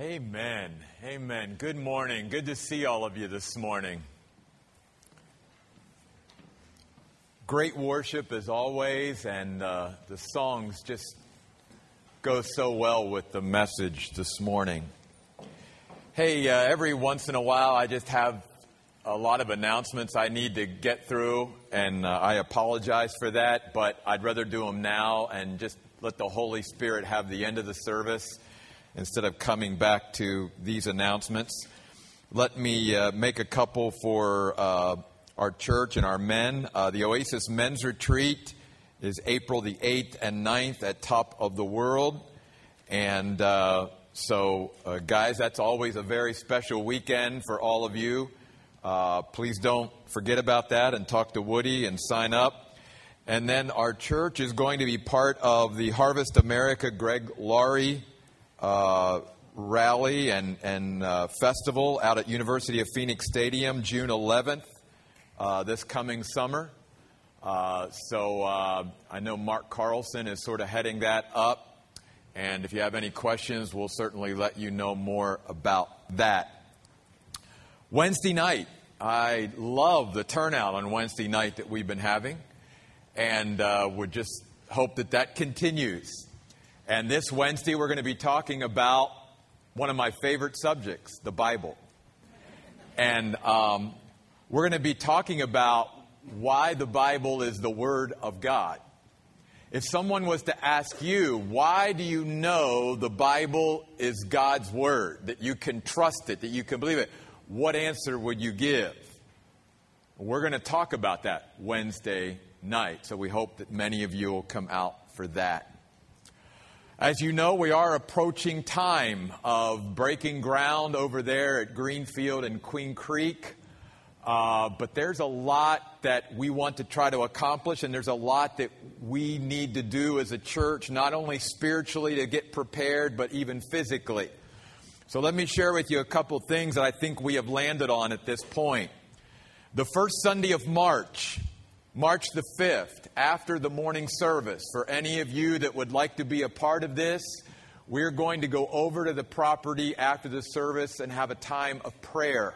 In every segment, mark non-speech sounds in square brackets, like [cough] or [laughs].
Amen. Amen. Good morning. Good to see all of you this morning. Great worship as always, and uh, the songs just go so well with the message this morning. Hey, uh, every once in a while, I just have a lot of announcements I need to get through, and uh, I apologize for that, but I'd rather do them now and just let the Holy Spirit have the end of the service instead of coming back to these announcements. Let me uh, make a couple for uh, our church and our men. Uh, the Oasis Men's Retreat is April the 8th and 9th at Top of the World. And uh, so, uh, guys, that's always a very special weekend for all of you. Uh, please don't forget about that and talk to Woody and sign up. And then our church is going to be part of the Harvest America Greg Laurie uh, rally and, and uh, festival out at University of Phoenix Stadium, June 11th, uh, this coming summer. Uh, so uh, I know Mark Carlson is sort of heading that up. And if you have any questions, we'll certainly let you know more about that. Wednesday night, I love the turnout on Wednesday night that we've been having, and uh, would just hope that that continues. And this Wednesday, we're going to be talking about one of my favorite subjects, the Bible. And um, we're going to be talking about why the Bible is the Word of God. If someone was to ask you, why do you know the Bible is God's Word, that you can trust it, that you can believe it, what answer would you give? We're going to talk about that Wednesday night, so we hope that many of you will come out for that. As you know, we are approaching time of breaking ground over there at Greenfield and Queen Creek. Uh, but there's a lot that we want to try to accomplish, and there's a lot that we need to do as a church, not only spiritually to get prepared, but even physically. So let me share with you a couple things that I think we have landed on at this point. The first Sunday of March, March the 5th, after the morning service, for any of you that would like to be a part of this, we're going to go over to the property after the service and have a time of prayer,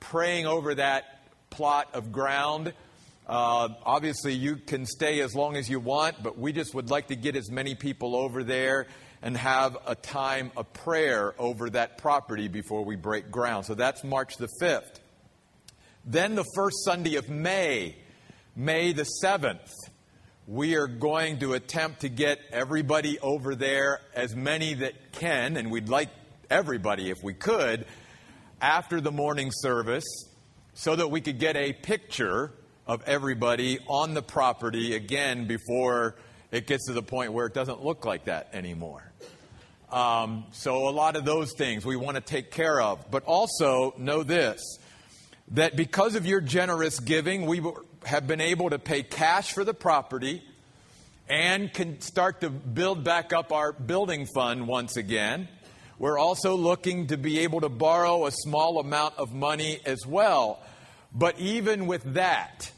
praying over that plot of ground. Uh, obviously, you can stay as long as you want, but we just would like to get as many people over there and have a time of prayer over that property before we break ground. So that's March the 5th. Then the first Sunday of May, May the 7th, we are going to attempt to get everybody over there, as many that can, and we'd like everybody if we could, after the morning service, so that we could get a picture of everybody on the property again before it gets to the point where it doesn't look like that anymore. Um, so, a lot of those things we want to take care of. But also, know this that because of your generous giving, we have been able to pay cash for the property and can start to build back up our building fund once again. We're also looking to be able to borrow a small amount of money as well. But even with that,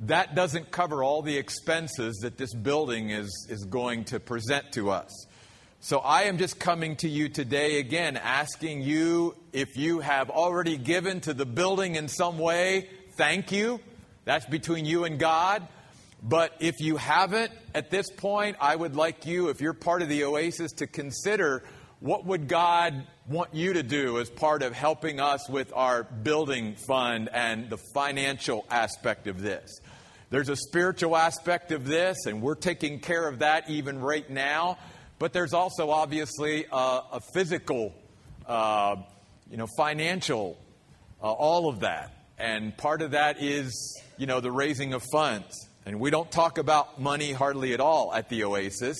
that doesn't cover all the expenses that this building is, is going to present to us. So I am just coming to you today again, asking you if you have already given to the building in some way, thank you. That's between you and God. But if you haven't at this point, I would like you, if you're part of the Oasis, to consider what would God want you to do as part of helping us with our building fund and the financial aspect of this. There's a spiritual aspect of this, and we're taking care of that even right now. But there's also obviously a, a physical, uh, you know, financial, uh, all of that. And part of that is, you know, the raising of funds. And we don't talk about money hardly at all at the Oasis,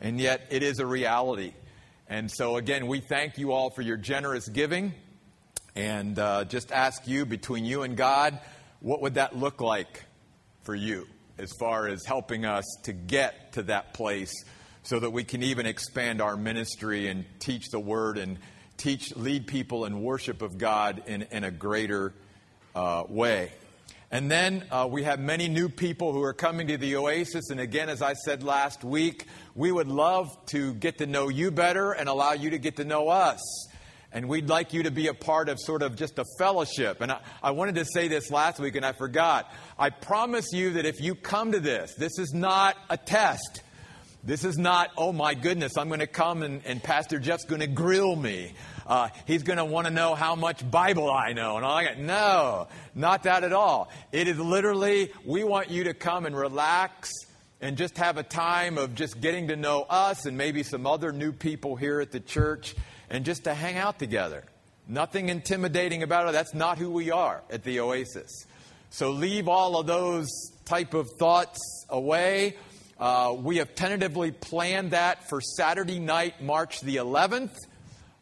and yet it is a reality. And so, again, we thank you all for your generous giving and uh, just ask you, between you and God, what would that look like for you as far as helping us to get to that place so that we can even expand our ministry and teach the word and teach, lead people in worship of God in, in a greater uh, way. And then uh, we have many new people who are coming to the Oasis. And again, as I said last week, we would love to get to know you better and allow you to get to know us. And we'd like you to be a part of sort of just a fellowship. And I, I wanted to say this last week and I forgot. I promise you that if you come to this, this is not a test. This is not, oh my goodness, I'm going to come and, and Pastor Jeff's going to grill me. Uh, he's going to want to know how much Bible I know and all that. No, not that at all. It is literally, we want you to come and relax and just have a time of just getting to know us and maybe some other new people here at the church and just to hang out together. Nothing intimidating about it. That's not who we are at the Oasis. So leave all of those type of thoughts away. Uh, we have tentatively planned that for Saturday night, March the 11th.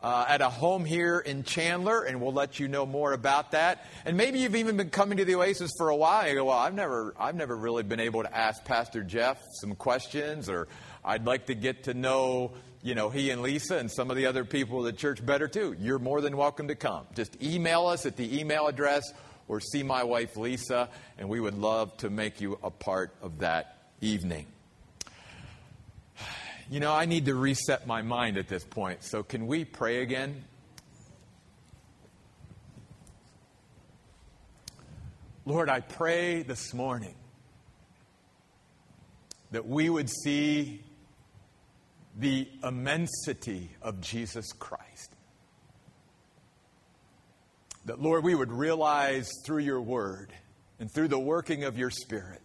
Uh, at a home here in Chandler, and we'll let you know more about that. And maybe you've even been coming to the Oasis for a while. You go, well, I've never, I've never really been able to ask Pastor Jeff some questions, or I'd like to get to know, you know, he and Lisa and some of the other people of the church better too. You're more than welcome to come. Just email us at the email address or see my wife Lisa, and we would love to make you a part of that evening. You know, I need to reset my mind at this point. So, can we pray again? Lord, I pray this morning that we would see the immensity of Jesus Christ. That, Lord, we would realize through your word and through the working of your Spirit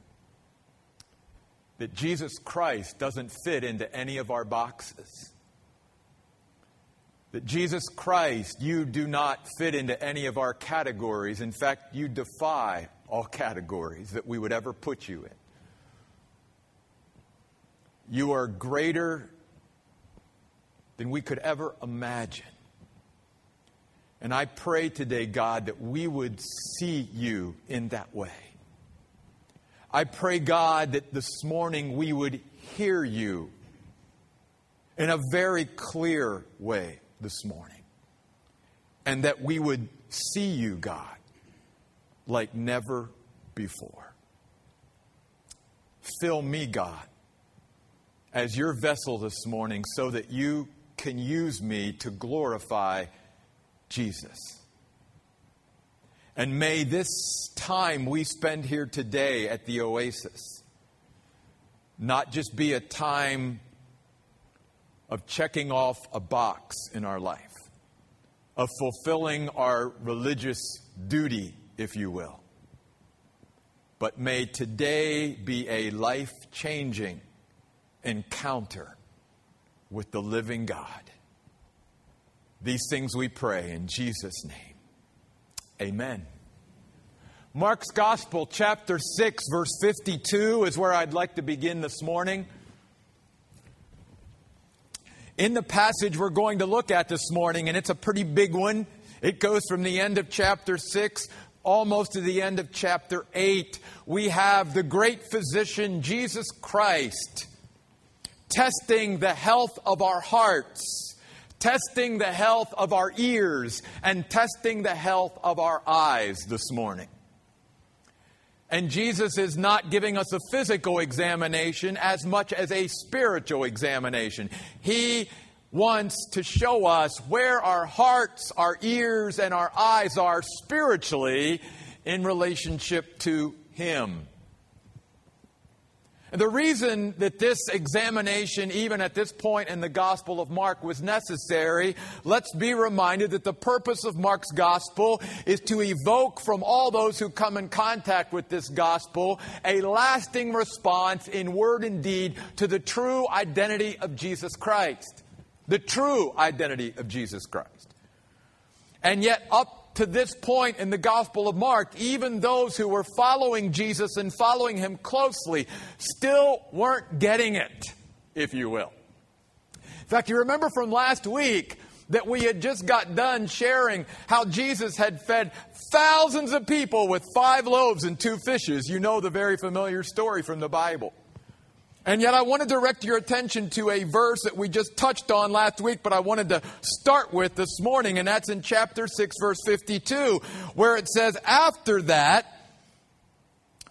that Jesus Christ doesn't fit into any of our boxes. That Jesus Christ, you do not fit into any of our categories. In fact, you defy all categories that we would ever put you in. You are greater than we could ever imagine. And I pray today, God, that we would see you in that way. I pray, God, that this morning we would hear you in a very clear way this morning. And that we would see you, God, like never before. Fill me, God, as your vessel this morning so that you can use me to glorify Jesus. And may this time we spend here today at the Oasis not just be a time of checking off a box in our life, of fulfilling our religious duty, if you will, but may today be a life changing encounter with the living God. These things we pray in Jesus' name. Amen. Mark's Gospel, chapter 6, verse 52, is where I'd like to begin this morning. In the passage we're going to look at this morning, and it's a pretty big one, it goes from the end of chapter 6 almost to the end of chapter 8. We have the great physician, Jesus Christ, testing the health of our hearts testing the health of our ears and testing the health of our eyes this morning. And Jesus is not giving us a physical examination as much as a spiritual examination. He wants to show us where our hearts, our ears, and our eyes are spiritually in relationship to Him. And the reason that this examination, even at this point in the Gospel of Mark, was necessary, let's be reminded that the purpose of Mark's Gospel is to evoke from all those who come in contact with this Gospel a lasting response in word and deed to the true identity of Jesus Christ. The true identity of Jesus Christ. And yet, up to this point in the Gospel of Mark, even those who were following Jesus and following him closely still weren't getting it, if you will. In fact, you remember from last week that we had just got done sharing how Jesus had fed thousands of people with five loaves and two fishes. You know the very familiar story from the Bible. And yet, I want to direct your attention to a verse that we just touched on last week, but I wanted to start with this morning, and that's in chapter 6, verse 52, where it says, After that,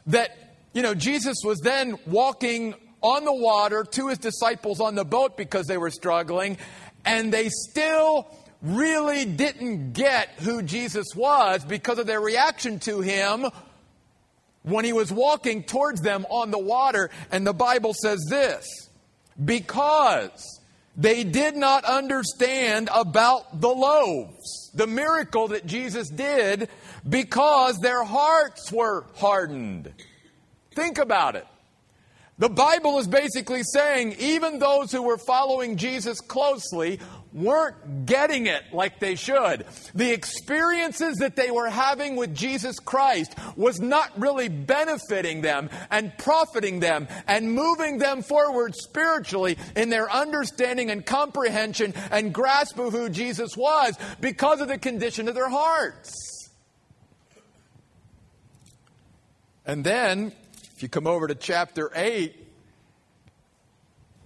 that, you know, Jesus was then walking on the water to his disciples on the boat because they were struggling, and they still really didn't get who Jesus was because of their reaction to him when he was walking towards them on the water. And the Bible says this because they did not understand about the loaves, the miracle that Jesus did, because their hearts were hardened. Think about it. The Bible is basically saying even those who were following Jesus closely weren't getting it like they should. The experiences that they were having with Jesus Christ was not really benefiting them and profiting them and moving them forward spiritually in their understanding and comprehension and grasp of who Jesus was because of the condition of their hearts. And then if you come over to chapter 8,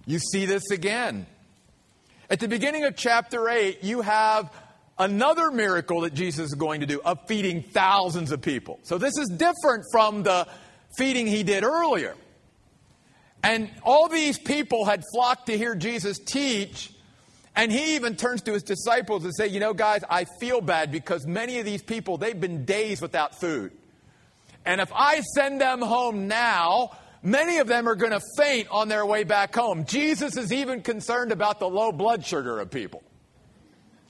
you see this again. At the beginning of chapter 8, you have another miracle that Jesus is going to do of feeding thousands of people. So this is different from the feeding he did earlier. And all these people had flocked to hear Jesus teach. And he even turns to his disciples and say, "You know, guys, I feel bad because many of these people they've been days without food. And if I send them home now, many of them are going to faint on their way back home. Jesus is even concerned about the low blood sugar of people.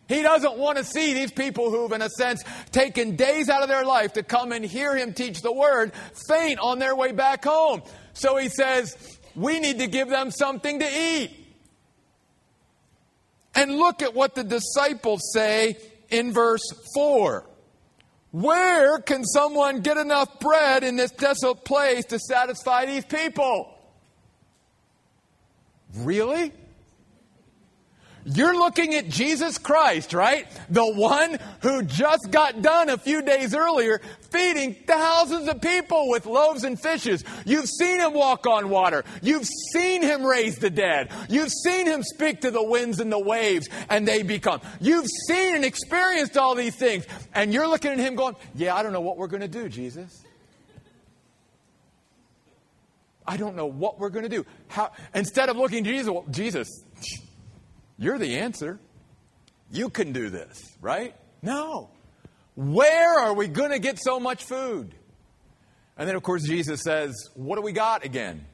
He doesn't want to see these people who've, in a sense, taken days out of their life to come and hear him teach the word faint on their way back home. So he says, we need to give them something to eat. And look at what the disciples say in verse 4. Where can someone get enough bread in this desolate place to satisfy these people? Really? You're looking at Jesus Christ, right? The one who just got done a few days earlier feeding thousands of people with loaves and fishes. You've seen him walk on water. You've seen him raise the dead. You've seen him speak to the winds and the waves and they become. You've seen and experienced all these things. And you're looking at him going, Yeah, I don't know what we're going to do, Jesus. I don't know what we're going to do. How, instead of looking Jesus, well, Jesus, you're the answer. You can do this, right? No. Where are we going to get so much food? And then, of course, Jesus says, What do we got again?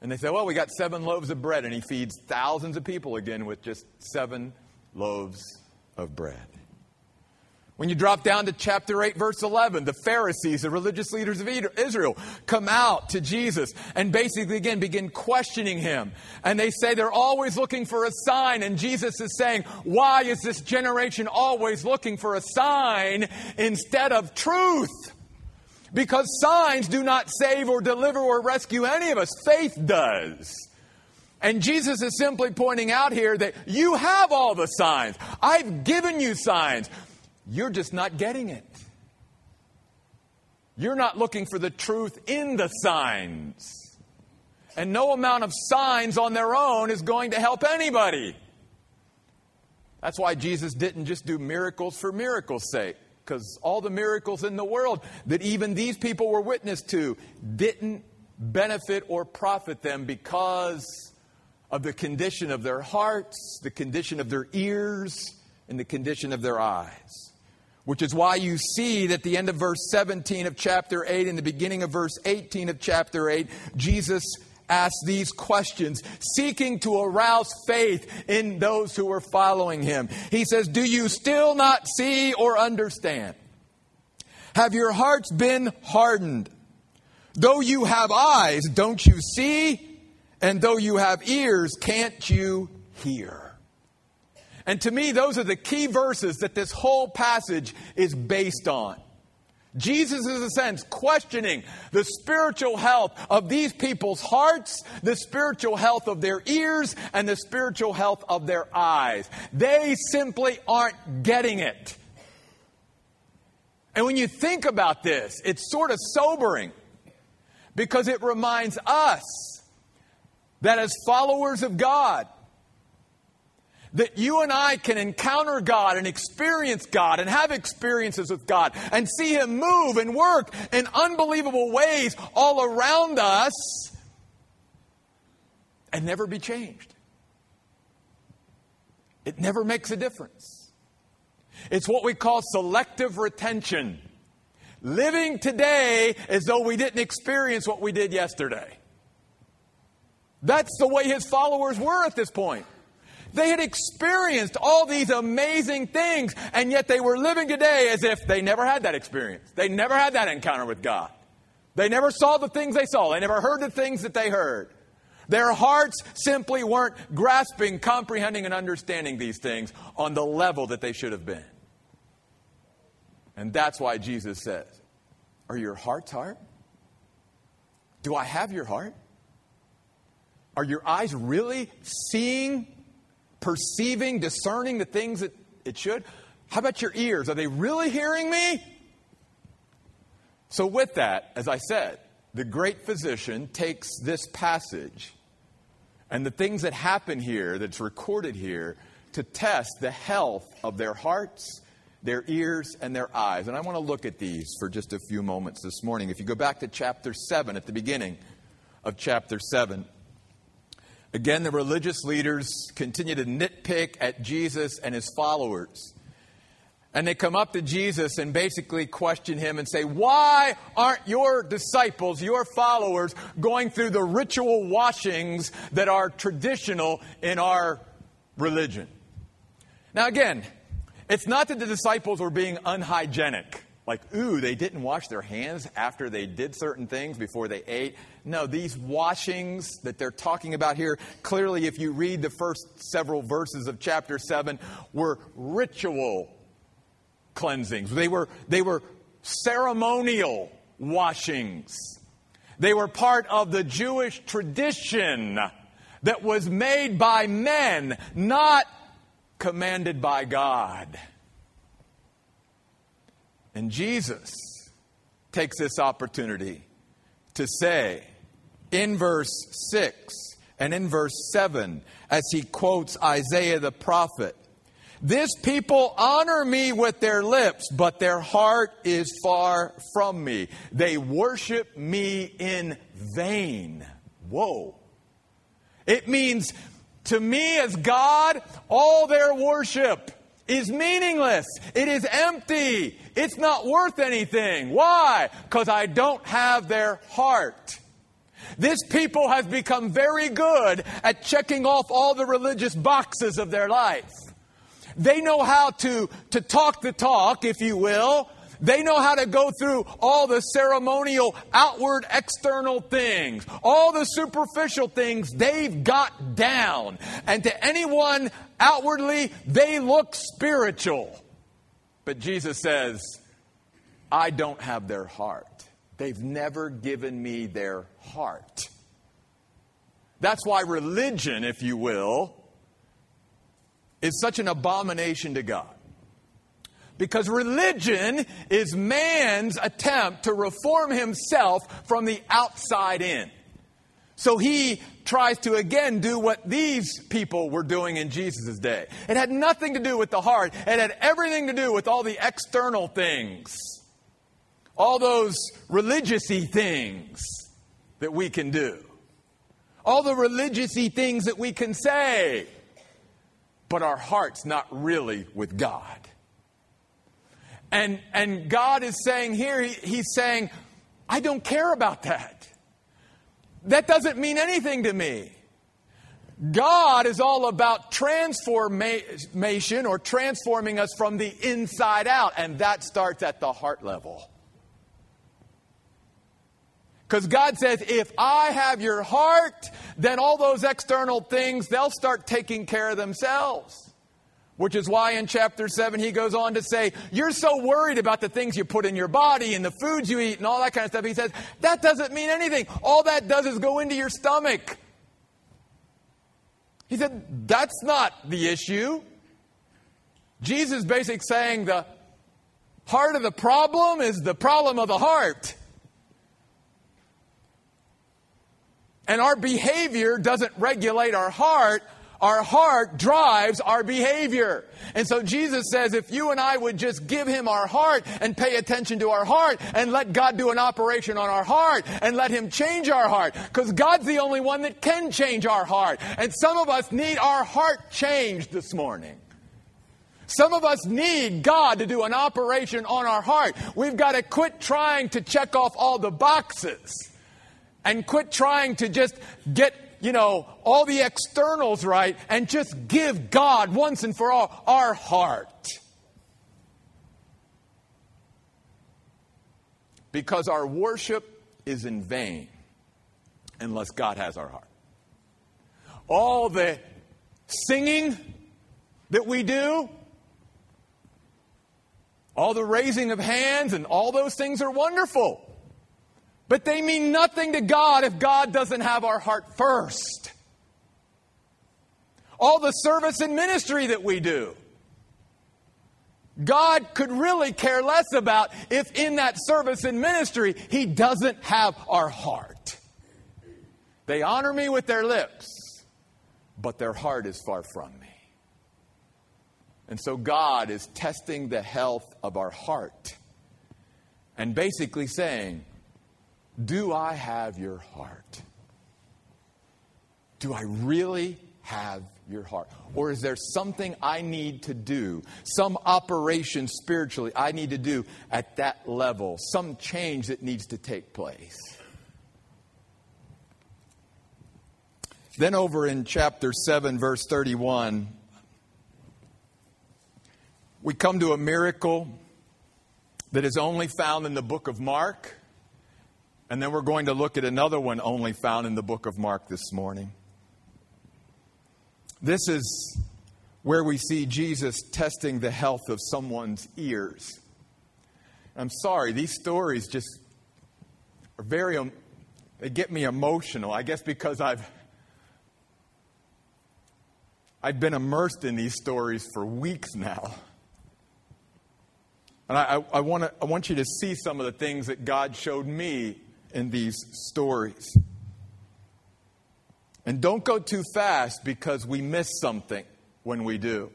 And they say, Well, we got seven loaves of bread. And he feeds thousands of people again with just seven loaves of bread. When you drop down to chapter 8, verse 11, the Pharisees, the religious leaders of Israel, come out to Jesus and basically again begin questioning him. And they say they're always looking for a sign. And Jesus is saying, Why is this generation always looking for a sign instead of truth? Because signs do not save or deliver or rescue any of us, faith does. And Jesus is simply pointing out here that you have all the signs. I've given you signs. You're just not getting it. You're not looking for the truth in the signs. And no amount of signs on their own is going to help anybody. That's why Jesus didn't just do miracles for miracles' sake, because all the miracles in the world that even these people were witness to didn't benefit or profit them because of the condition of their hearts, the condition of their ears, and the condition of their eyes. Which is why you see that the end of verse 17 of chapter 8 and the beginning of verse 18 of chapter 8, Jesus asks these questions, seeking to arouse faith in those who are following him. He says, Do you still not see or understand? Have your hearts been hardened? Though you have eyes, don't you see? And though you have ears, can't you hear? And to me, those are the key verses that this whole passage is based on. Jesus is, in a sense, questioning the spiritual health of these people's hearts, the spiritual health of their ears, and the spiritual health of their eyes. They simply aren't getting it. And when you think about this, it's sort of sobering because it reminds us that as followers of God, that you and I can encounter God and experience God and have experiences with God and see Him move and work in unbelievable ways all around us and never be changed. It never makes a difference. It's what we call selective retention. Living today as though we didn't experience what we did yesterday. That's the way his followers were at this point. They had experienced all these amazing things, and yet they were living today as if they never had that experience. They never had that encounter with God. They never saw the things they saw. They never heard the things that they heard. Their hearts simply weren't grasping, comprehending, and understanding these things on the level that they should have been. And that's why Jesus says, Are your hearts hard? Do I have your heart? Are your eyes really seeing, perceiving, discerning the things that it should? How about your ears? Are they really hearing me? So, with that, as I said, the great physician takes this passage and the things that happen here, that's recorded here, to test the health of their hearts, their ears, and their eyes. And I want to look at these for just a few moments this morning. If you go back to chapter 7, at the beginning of chapter 7, again, the religious leaders continue to nitpick at Jesus and his followers. And they come up to Jesus and basically question him and say, Why aren't your disciples, your followers, going through the ritual washings that are traditional in our religion? Now, again, it's not that the disciples were being unhygienic. Like, ooh, they didn't wash their hands after they did certain things before they ate. No, these washings that they're talking about here, clearly, if you read the first several verses of chapter 7, were ritual cleansings. They were, they were ceremonial washings. They were part of the Jewish tradition that was made by men, not commanded by God. And Jesus takes this opportunity to say in verse 6 and in verse 7, as he quotes Isaiah the prophet, this people honor me with their lips, but their heart is far from me. They worship me in vain. Whoa. It means to me as God, all their worship is meaningless. It is empty. It's not worth anything. Why? Because I don't have their heart. This people has become very good at checking off all the religious boxes of their life. They know how to, to talk the talk, if you will. They know how to go through all the ceremonial, outward, external things, all the superficial things they've got down. And to anyone outwardly, they look spiritual. But Jesus says, I don't have their heart. They've never given me their heart. That's why religion, if you will, is such an abomination to God. Because religion is man's attempt to reform himself from the outside in. So he tries to again do what these people were doing in Jesus' day. It had nothing to do with the heart, it had everything to do with all the external things, all those religiousy things that we can do, all the religiousy things that we can say but our heart's not really with God. And, and God is saying here, he, He's saying, I don't care about that. That doesn't mean anything to me. God is all about transformation or transforming us from the inside out, and that starts at the heart level. Because God says, if I have your heart, then all those external things, they'll start taking care of themselves. Which is why in chapter 7 he goes on to say, You're so worried about the things you put in your body and the foods you eat and all that kind of stuff. He says, That doesn't mean anything. All that does is go into your stomach. He said, That's not the issue. Jesus basically saying the heart of the problem is the problem of the heart. And our behavior doesn't regulate our heart. Our heart drives our behavior. And so Jesus says if you and I would just give him our heart and pay attention to our heart and let God do an operation on our heart and let him change our heart. Because God's the only one that can change our heart. And some of us need our heart changed this morning. Some of us need God to do an operation on our heart. We've got to quit trying to check off all the boxes and quit trying to just get, you know, all the externals right and just give God once and for all our heart. Because our worship is in vain unless God has our heart. All the singing that we do, all the raising of hands and all those things are wonderful. But they mean nothing to God if God doesn't have our heart first. All the service and ministry that we do. God could really care less about if in that service and ministry He doesn't have our heart. They honor me with their lips, but their heart is far from me. And so God is testing the health of our heart and basically saying, Do I have your heart? Do I really have your heart? Or is there something I need to do, some operation spiritually I need to do at that level, some change that needs to take place? Then, over in chapter 7, verse 31, we come to a miracle that is only found in the book of Mark. And then we're going to look at another one only found in the book of Mark this morning. This is where we see Jesus testing the health of someone's ears. I'm sorry, these stories just are very, um, they get me emotional. I guess because I've, I've been immersed in these stories for weeks now. And I, I, I, wanna, I want you to see some of the things that God showed me in these stories. And don't go too fast because we miss something when we do.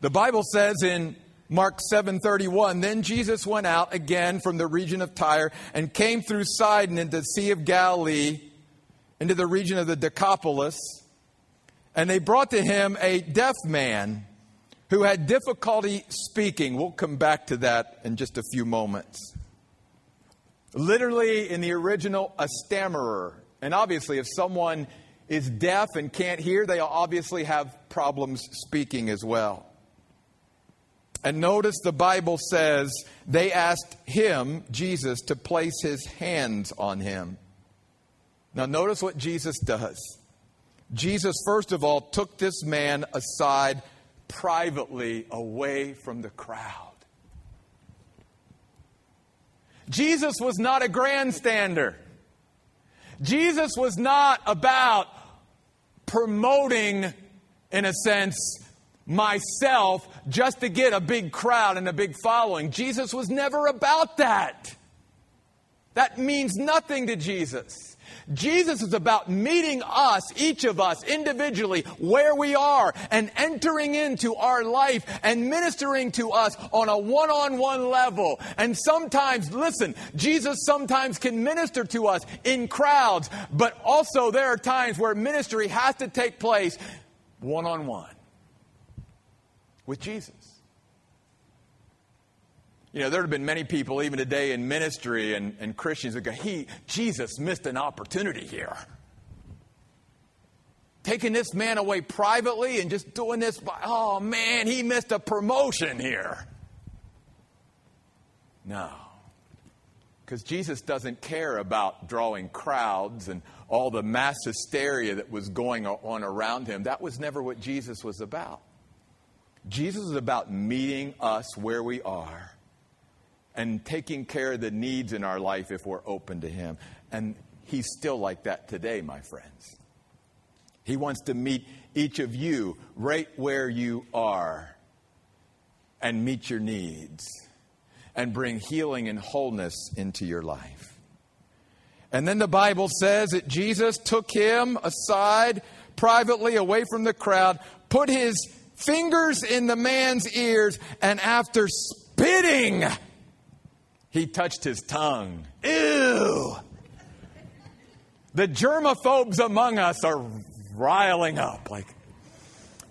The Bible says in Mark 7:31, then Jesus went out again from the region of Tyre and came through Sidon into the Sea of Galilee into the region of the Decapolis, and they brought to him a deaf man who had difficulty speaking. We'll come back to that in just a few moments. Literally, in the original, a stammerer. And obviously, if someone is deaf and can't hear, they obviously have problems speaking as well. And notice the Bible says they asked him, Jesus, to place his hands on him. Now, notice what Jesus does. Jesus, first of all, took this man aside privately away from the crowd. Jesus was not a grandstander. Jesus was not about promoting, in a sense, myself just to get a big crowd and a big following. Jesus was never about that. That means nothing to Jesus. Jesus is about meeting us, each of us individually, where we are and entering into our life and ministering to us on a one on one level. And sometimes, listen, Jesus sometimes can minister to us in crowds, but also there are times where ministry has to take place one on one with Jesus. You know, there have been many people, even today in ministry and, and Christians, that go, he, Jesus missed an opportunity here. Taking this man away privately and just doing this by, oh man, he missed a promotion here. No. Because Jesus doesn't care about drawing crowds and all the mass hysteria that was going on around him. That was never what Jesus was about. Jesus is about meeting us where we are and taking care of the needs in our life if we're open to Him. And He's still like that today, my friends. He wants to meet each of you right where you are and meet your needs and bring healing and wholeness into your life. And then the Bible says that Jesus took him aside privately away from the crowd, put his fingers in the man's ears, and after spitting, he touched his tongue. Ew! The germaphobes among us are riling up like,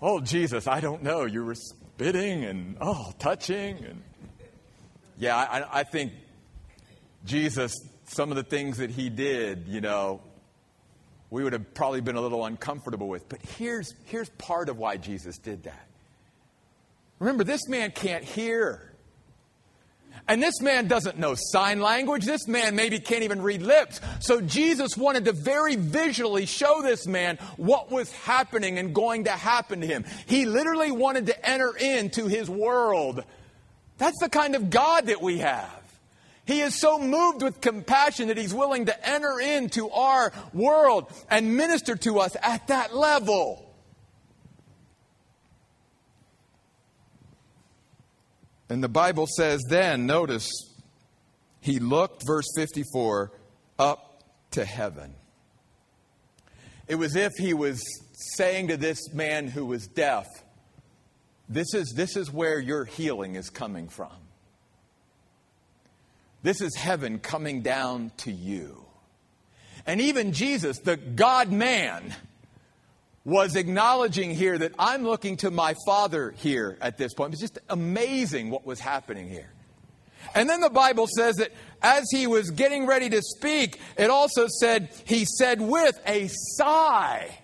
oh, Jesus, I don't know. You were spitting and oh, touching and yeah, I, I think Jesus, some of the things that he did, you know, we would have probably been a little uncomfortable with. But here's, here's part of why Jesus did that. Remember, this man can't hear. And this man doesn't know sign language. This man maybe can't even read lips. So Jesus wanted to very visually show this man what was happening and going to happen to him. He literally wanted to enter into his world. That's the kind of God that we have. He is so moved with compassion that he's willing to enter into our world and minister to us at that level. And the Bible says, then, notice, he looked, verse 54, up to heaven. It was if he was saying to this man who was deaf, this is, this is where your healing is coming from. This is heaven coming down to you. And even Jesus, the God man, was acknowledging here that I'm looking to my Father here at this point. It's just amazing what was happening here. And then the Bible says that as he was getting ready to speak, it also said, he said with a sigh.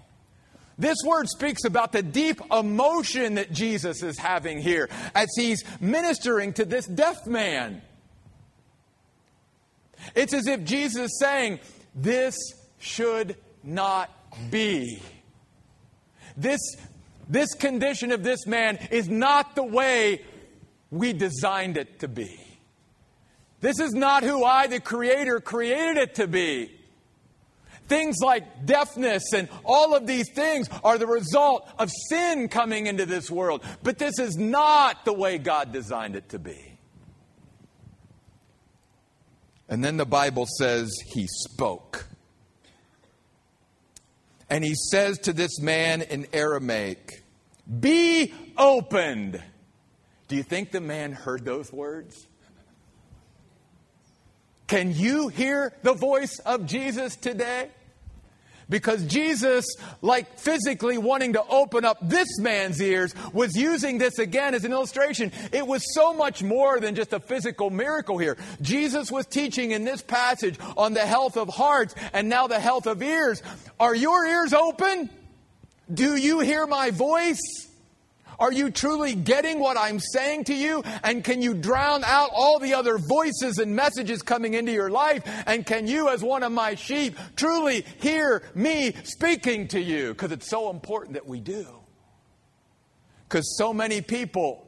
This word speaks about the deep emotion that Jesus is having here as he's ministering to this deaf man. It's as if Jesus is saying, This should not be. This, this condition of this man is not the way we designed it to be. This is not who I, the Creator, created it to be. Things like deafness and all of these things are the result of sin coming into this world. But this is not the way God designed it to be. And then the Bible says he spoke. And he says to this man in Aramaic, Be opened. Do you think the man heard those words? Can you hear the voice of Jesus today? Because Jesus, like physically wanting to open up this man's ears, was using this again as an illustration. It was so much more than just a physical miracle here. Jesus was teaching in this passage on the health of hearts and now the health of ears. Are your ears open? Do you hear my voice? Are you truly getting what I'm saying to you? And can you drown out all the other voices and messages coming into your life? And can you, as one of my sheep, truly hear me speaking to you? Because it's so important that we do. Because so many people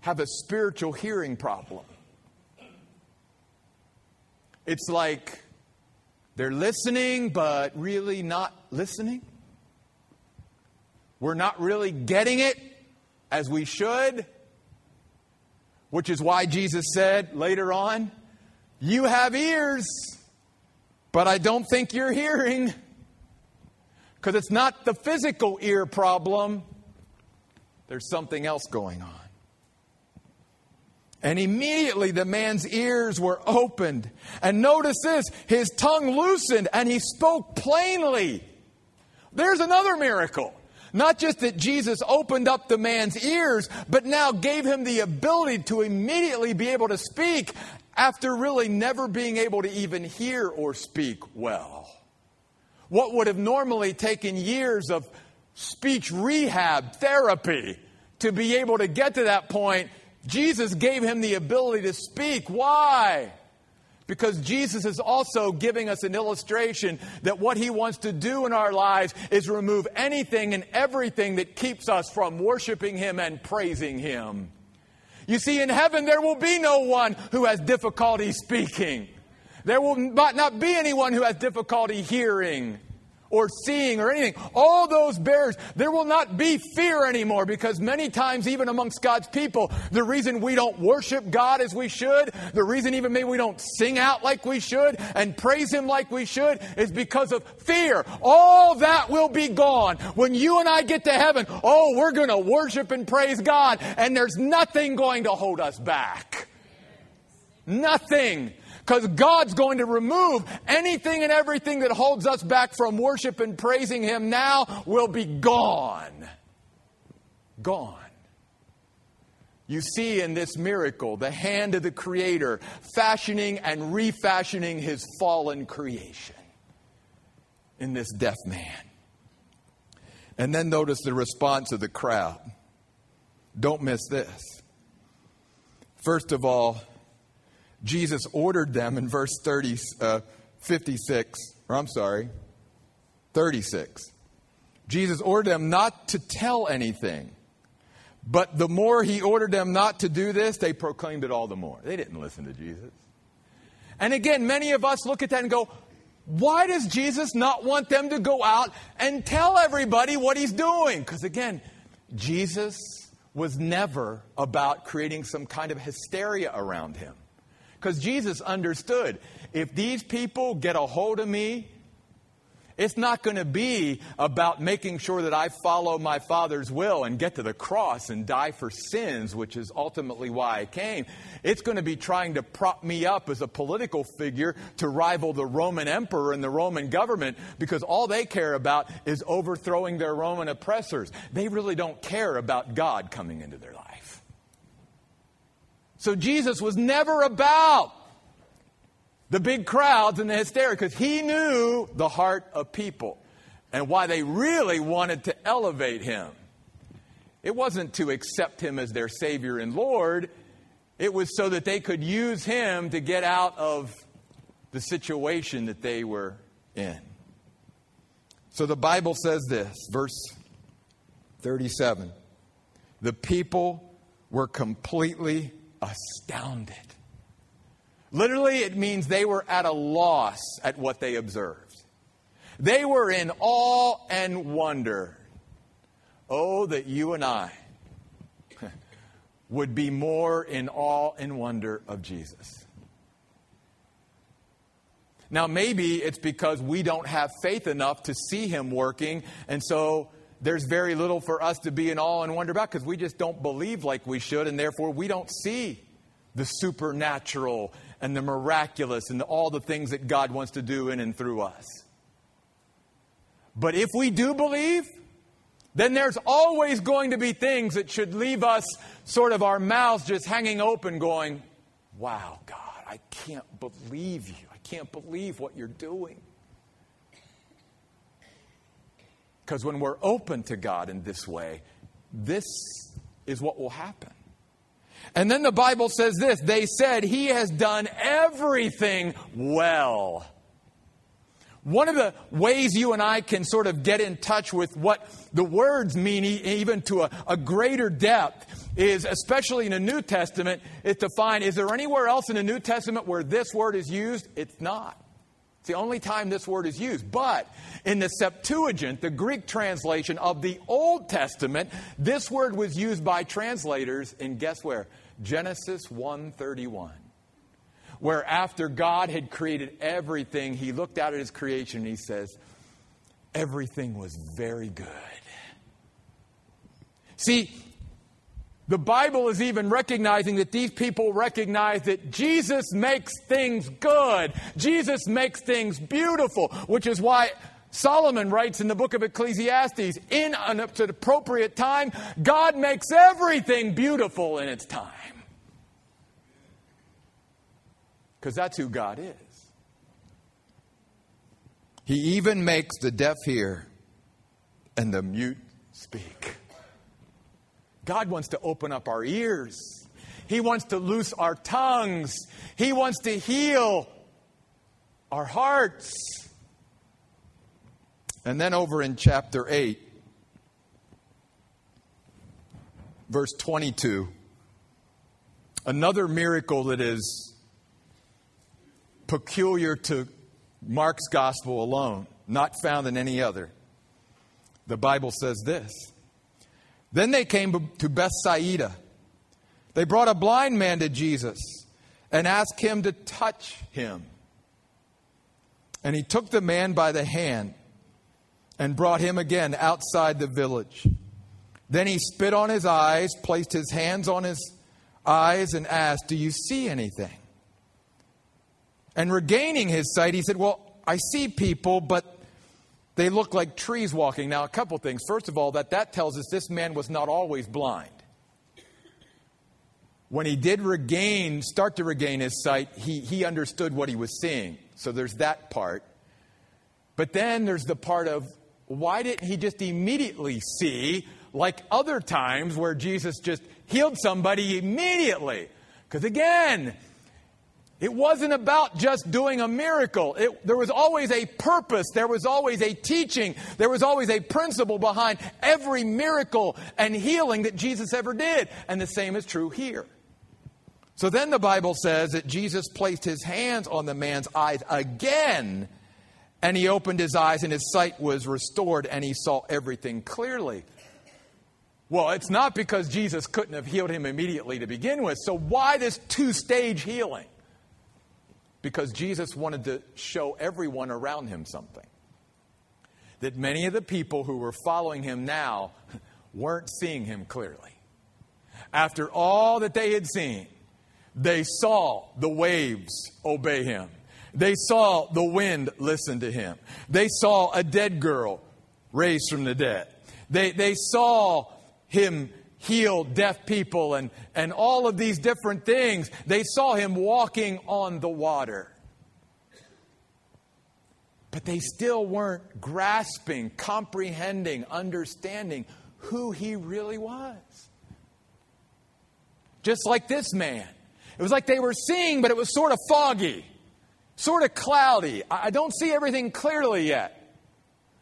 have a spiritual hearing problem. It's like they're listening, but really not listening. We're not really getting it as we should, which is why Jesus said later on, You have ears, but I don't think you're hearing. Because it's not the physical ear problem, there's something else going on. And immediately the man's ears were opened. And notice this his tongue loosened and he spoke plainly. There's another miracle. Not just that Jesus opened up the man's ears, but now gave him the ability to immediately be able to speak after really never being able to even hear or speak well. What would have normally taken years of speech rehab therapy to be able to get to that point, Jesus gave him the ability to speak. Why? Because Jesus is also giving us an illustration that what he wants to do in our lives is remove anything and everything that keeps us from worshiping him and praising him. You see, in heaven, there will be no one who has difficulty speaking. There will not be anyone who has difficulty hearing or seeing or anything. All those bears, there will not be fear anymore because many times, even amongst God's people, the reason we don't worship God as we should, the reason even maybe we don't sing out like we should and praise Him like we should is because of fear. All that will be gone. When you and I get to heaven, oh, we're going to worship and praise God, and there's nothing going to hold us back. Nothing. Because God's going to remove anything and everything that holds us back from worship and praising Him now will be gone. gone. You see in this miracle the hand of the Creator fashioning and refashioning his fallen creation in this deaf man. And then notice the response of the crowd. Don't miss this. First of all, Jesus ordered them in verse 30, uh, 56, or I'm sorry, 36. Jesus ordered them not to tell anything. But the more he ordered them not to do this, they proclaimed it all the more. They didn't listen to Jesus. And again, many of us look at that and go, why does Jesus not want them to go out and tell everybody what he's doing? Because again, Jesus was never about creating some kind of hysteria around him. Because Jesus understood if these people get a hold of me it's not going to be about making sure that I follow my Father's will and get to the cross and die for sins, which is ultimately why I came. It's going to be trying to prop me up as a political figure to rival the Roman emperor and the Roman government because all they care about is overthrowing their Roman oppressors. They really don't care about God coming into their life. So Jesus was never about the big crowds and the hysteria because he knew the heart of people and why they really wanted to elevate him. It wasn't to accept him as their Savior and Lord, it was so that they could use him to get out of the situation that they were in. So the Bible says this, verse 37 The people were completely astounded. Literally, it means they were at a loss at what they observed. They were in awe and wonder. Oh, that you and I [laughs] would be more in awe and wonder of Jesus. Now, maybe it's because we don't have faith enough to see him working, and so there's very little for us to be in awe and wonder about because we just don't believe like we should, and therefore we don't see the supernatural and the miraculous and all the things that God wants to do in and through us. But if we do believe, then there's always going to be things that should leave us sort of our mouths just hanging open, going, Wow, God, I can't believe you. I can't believe what you're doing. Because when we're open to God in this way, this is what will happen. And then the Bible says this they said, He has done everything well. One of the ways you and I can sort of get in touch with what the words mean, even to a, a greater depth, is especially in the New Testament, is to find is there anywhere else in the New Testament where this word is used? It's not. It's the only time this word is used. But in the Septuagint, the Greek translation of the Old Testament, this word was used by translators in guess where? Genesis 1:31. Where after God had created everything, he looked out at his creation and he says, everything was very good. See, the Bible is even recognizing that these people recognize that Jesus makes things good. Jesus makes things beautiful, which is why Solomon writes in the book of Ecclesiastes, in an appropriate time, God makes everything beautiful in its time. Because that's who God is. He even makes the deaf hear and the mute speak. God wants to open up our ears. He wants to loose our tongues. He wants to heal our hearts. And then over in chapter 8, verse 22, another miracle that is peculiar to Mark's gospel alone, not found in any other. The Bible says this then they came to Bethsaida. They brought a blind man to Jesus and asked him to touch him. And he took the man by the hand and brought him again outside the village. Then he spit on his eyes, placed his hands on his eyes, and asked, Do you see anything? And regaining his sight, he said, Well, I see people, but They look like trees walking. Now, a couple things. First of all, that that tells us this man was not always blind. When he did regain, start to regain his sight, he, he understood what he was seeing. So there's that part. But then there's the part of why didn't he just immediately see, like other times where Jesus just healed somebody immediately? Because again, it wasn't about just doing a miracle. It, there was always a purpose. There was always a teaching. There was always a principle behind every miracle and healing that Jesus ever did. And the same is true here. So then the Bible says that Jesus placed his hands on the man's eyes again, and he opened his eyes, and his sight was restored, and he saw everything clearly. Well, it's not because Jesus couldn't have healed him immediately to begin with. So why this two stage healing? Because Jesus wanted to show everyone around him something. That many of the people who were following him now weren't seeing him clearly. After all that they had seen, they saw the waves obey him. They saw the wind listen to him. They saw a dead girl raised from the dead. They, they saw him heal deaf people and, and all of these different things. They saw him walking on the water. But they still weren't grasping, comprehending, understanding who he really was. Just like this man. It was like they were seeing, but it was sort of foggy, sort of cloudy. I don't see everything clearly yet.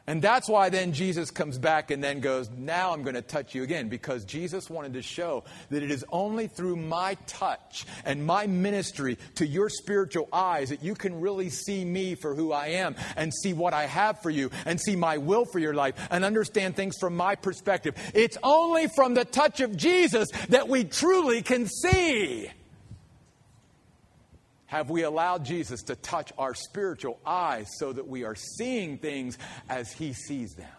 And that's why then Jesus comes back and then goes, Now I'm going to touch you again, because Jesus wanted to show that it is only through my touch and my ministry to your spiritual eyes that you can really see me for who I am and see what I have for you and see my will for your life and understand things from my perspective. It's only from the touch of Jesus that we truly can see. Have we allowed Jesus to touch our spiritual eyes so that we are seeing things as He sees them?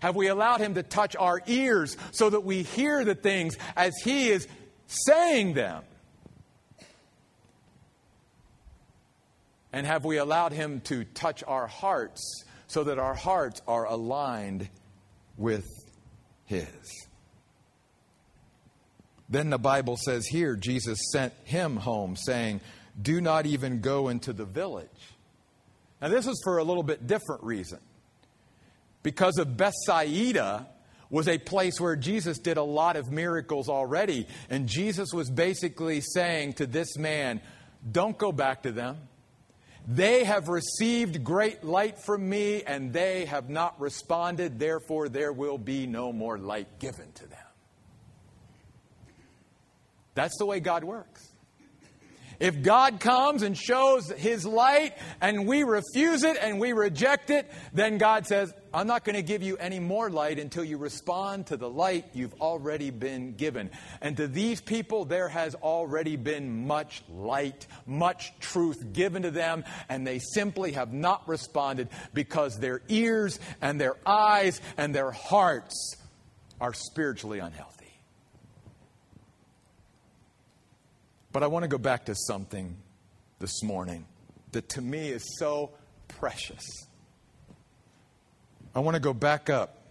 Have we allowed Him to touch our ears so that we hear the things as He is saying them? And have we allowed Him to touch our hearts so that our hearts are aligned with His? Then the Bible says here, Jesus sent him home, saying, Do not even go into the village. Now, this is for a little bit different reason. Because of Bethsaida was a place where Jesus did a lot of miracles already. And Jesus was basically saying to this man, Don't go back to them. They have received great light from me, and they have not responded. Therefore, there will be no more light given to them. That's the way God works. If God comes and shows his light and we refuse it and we reject it, then God says, I'm not going to give you any more light until you respond to the light you've already been given. And to these people, there has already been much light, much truth given to them, and they simply have not responded because their ears and their eyes and their hearts are spiritually unhealthy. But I want to go back to something this morning that to me is so precious. I want to go back up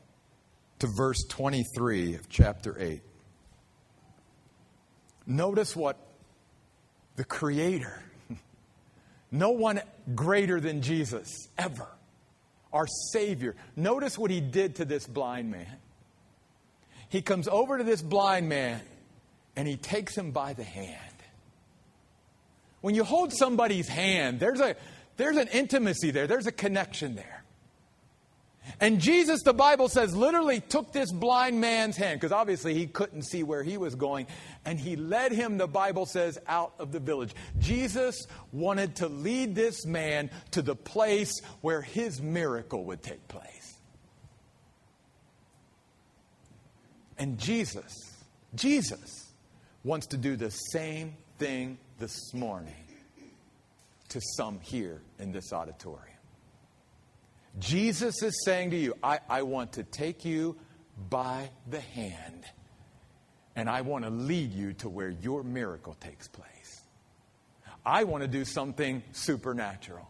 to verse 23 of chapter 8. Notice what the Creator, [laughs] no one greater than Jesus ever, our Savior, notice what He did to this blind man. He comes over to this blind man and He takes him by the hand. When you hold somebody's hand, there's, a, there's an intimacy there, there's a connection there. And Jesus, the Bible says, literally took this blind man's hand, because obviously he couldn't see where he was going, and he led him, the Bible says, out of the village. Jesus wanted to lead this man to the place where his miracle would take place. And Jesus, Jesus wants to do the same thing this morning to some here in this auditorium. Jesus is saying to you, I, I want to take you by the hand and I want to lead you to where your miracle takes place. I want to do something supernatural.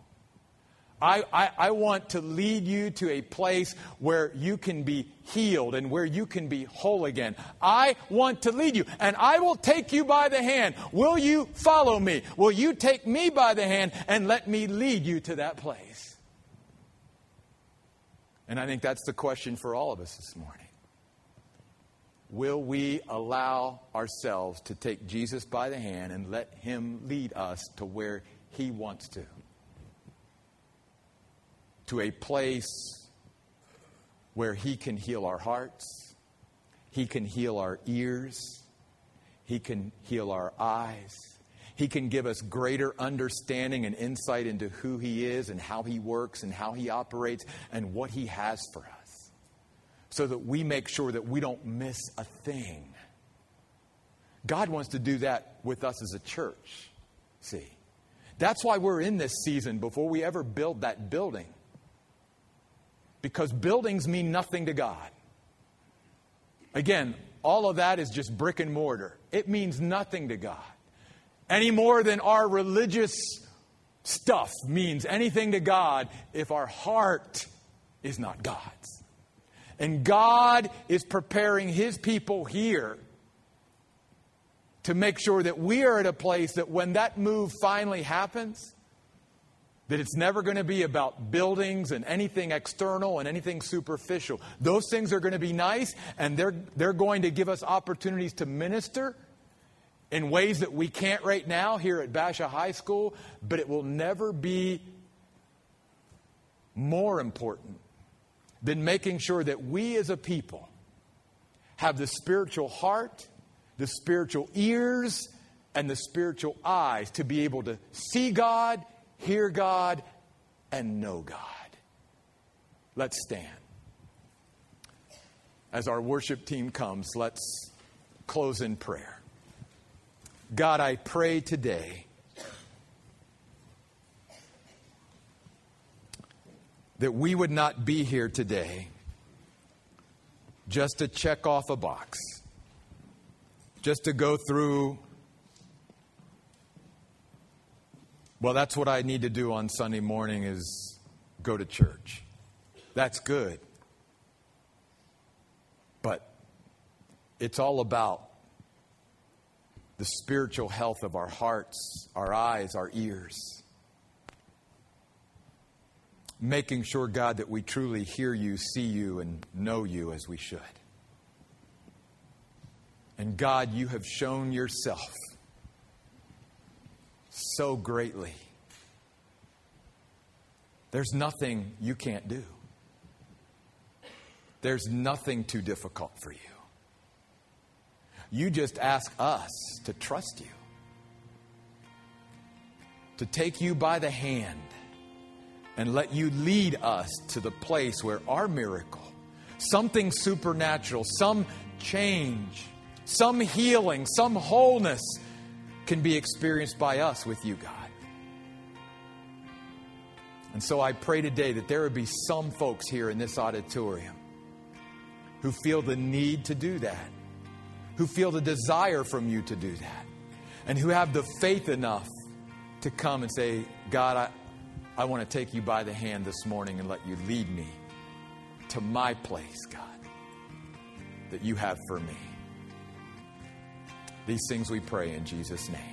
I, I, I, want to lead you to a place where you can be healed and where you can be whole again. I want to lead you, and I will take you by the hand. Will you follow me? Will you take me by the hand and let me lead you to that place? And I think that's the question for all of us this morning. Will we allow ourselves to take Jesus by the hand and let him lead us to where he wants to? To a place where He can heal our hearts, He can heal our ears, He can heal our eyes. He can give us greater understanding and insight into who He is and how He works and how He operates and what He has for us so that we make sure that we don't miss a thing. God wants to do that with us as a church. See, that's why we're in this season before we ever build that building because buildings mean nothing to God. Again, all of that is just brick and mortar. It means nothing to God. Any more than our religious stuff means anything to God if our heart is not God's. And God is preparing His people here to make sure that we are at a place that when that move finally happens, that it's never going to be about buildings and anything external and anything superficial. Those things are going to be nice and they're, they're going to give us opportunities to minister in ways that we can't right now here at Basha High School, but it will never be more important than making sure that we as a people have the spiritual heart, the spiritual ears, and the spiritual eyes to be able to see God hear God, and know God. Let's stand. As our worship team comes, let's close in prayer. God, I pray today that we would not be here today just to check off a box, just to go through Well, that's what I need to do on Sunday morning is go to church. That's good. But it's all about the spiritual health of our hearts, our eyes, our ears. Making sure, God, that we truly hear you, see you, and know you as we should. And God, you have shown yourself so greatly. There's nothing you can't do. There's nothing too difficult for you. You just ask us to trust you, to take you by the hand and let you lead us to the place where our miracle, something supernatural, some change, some healing, some wholeness, can be experienced by us with you, God. And so I pray today that there would be some folks here in this auditorium who feel the need to do that, who feel the desire from you to do that, and who have the faith enough to come and say, God, I, I want to take you by the hand this morning and let you lead me to my place, God, that you have for me. These things we pray in Jesus' name.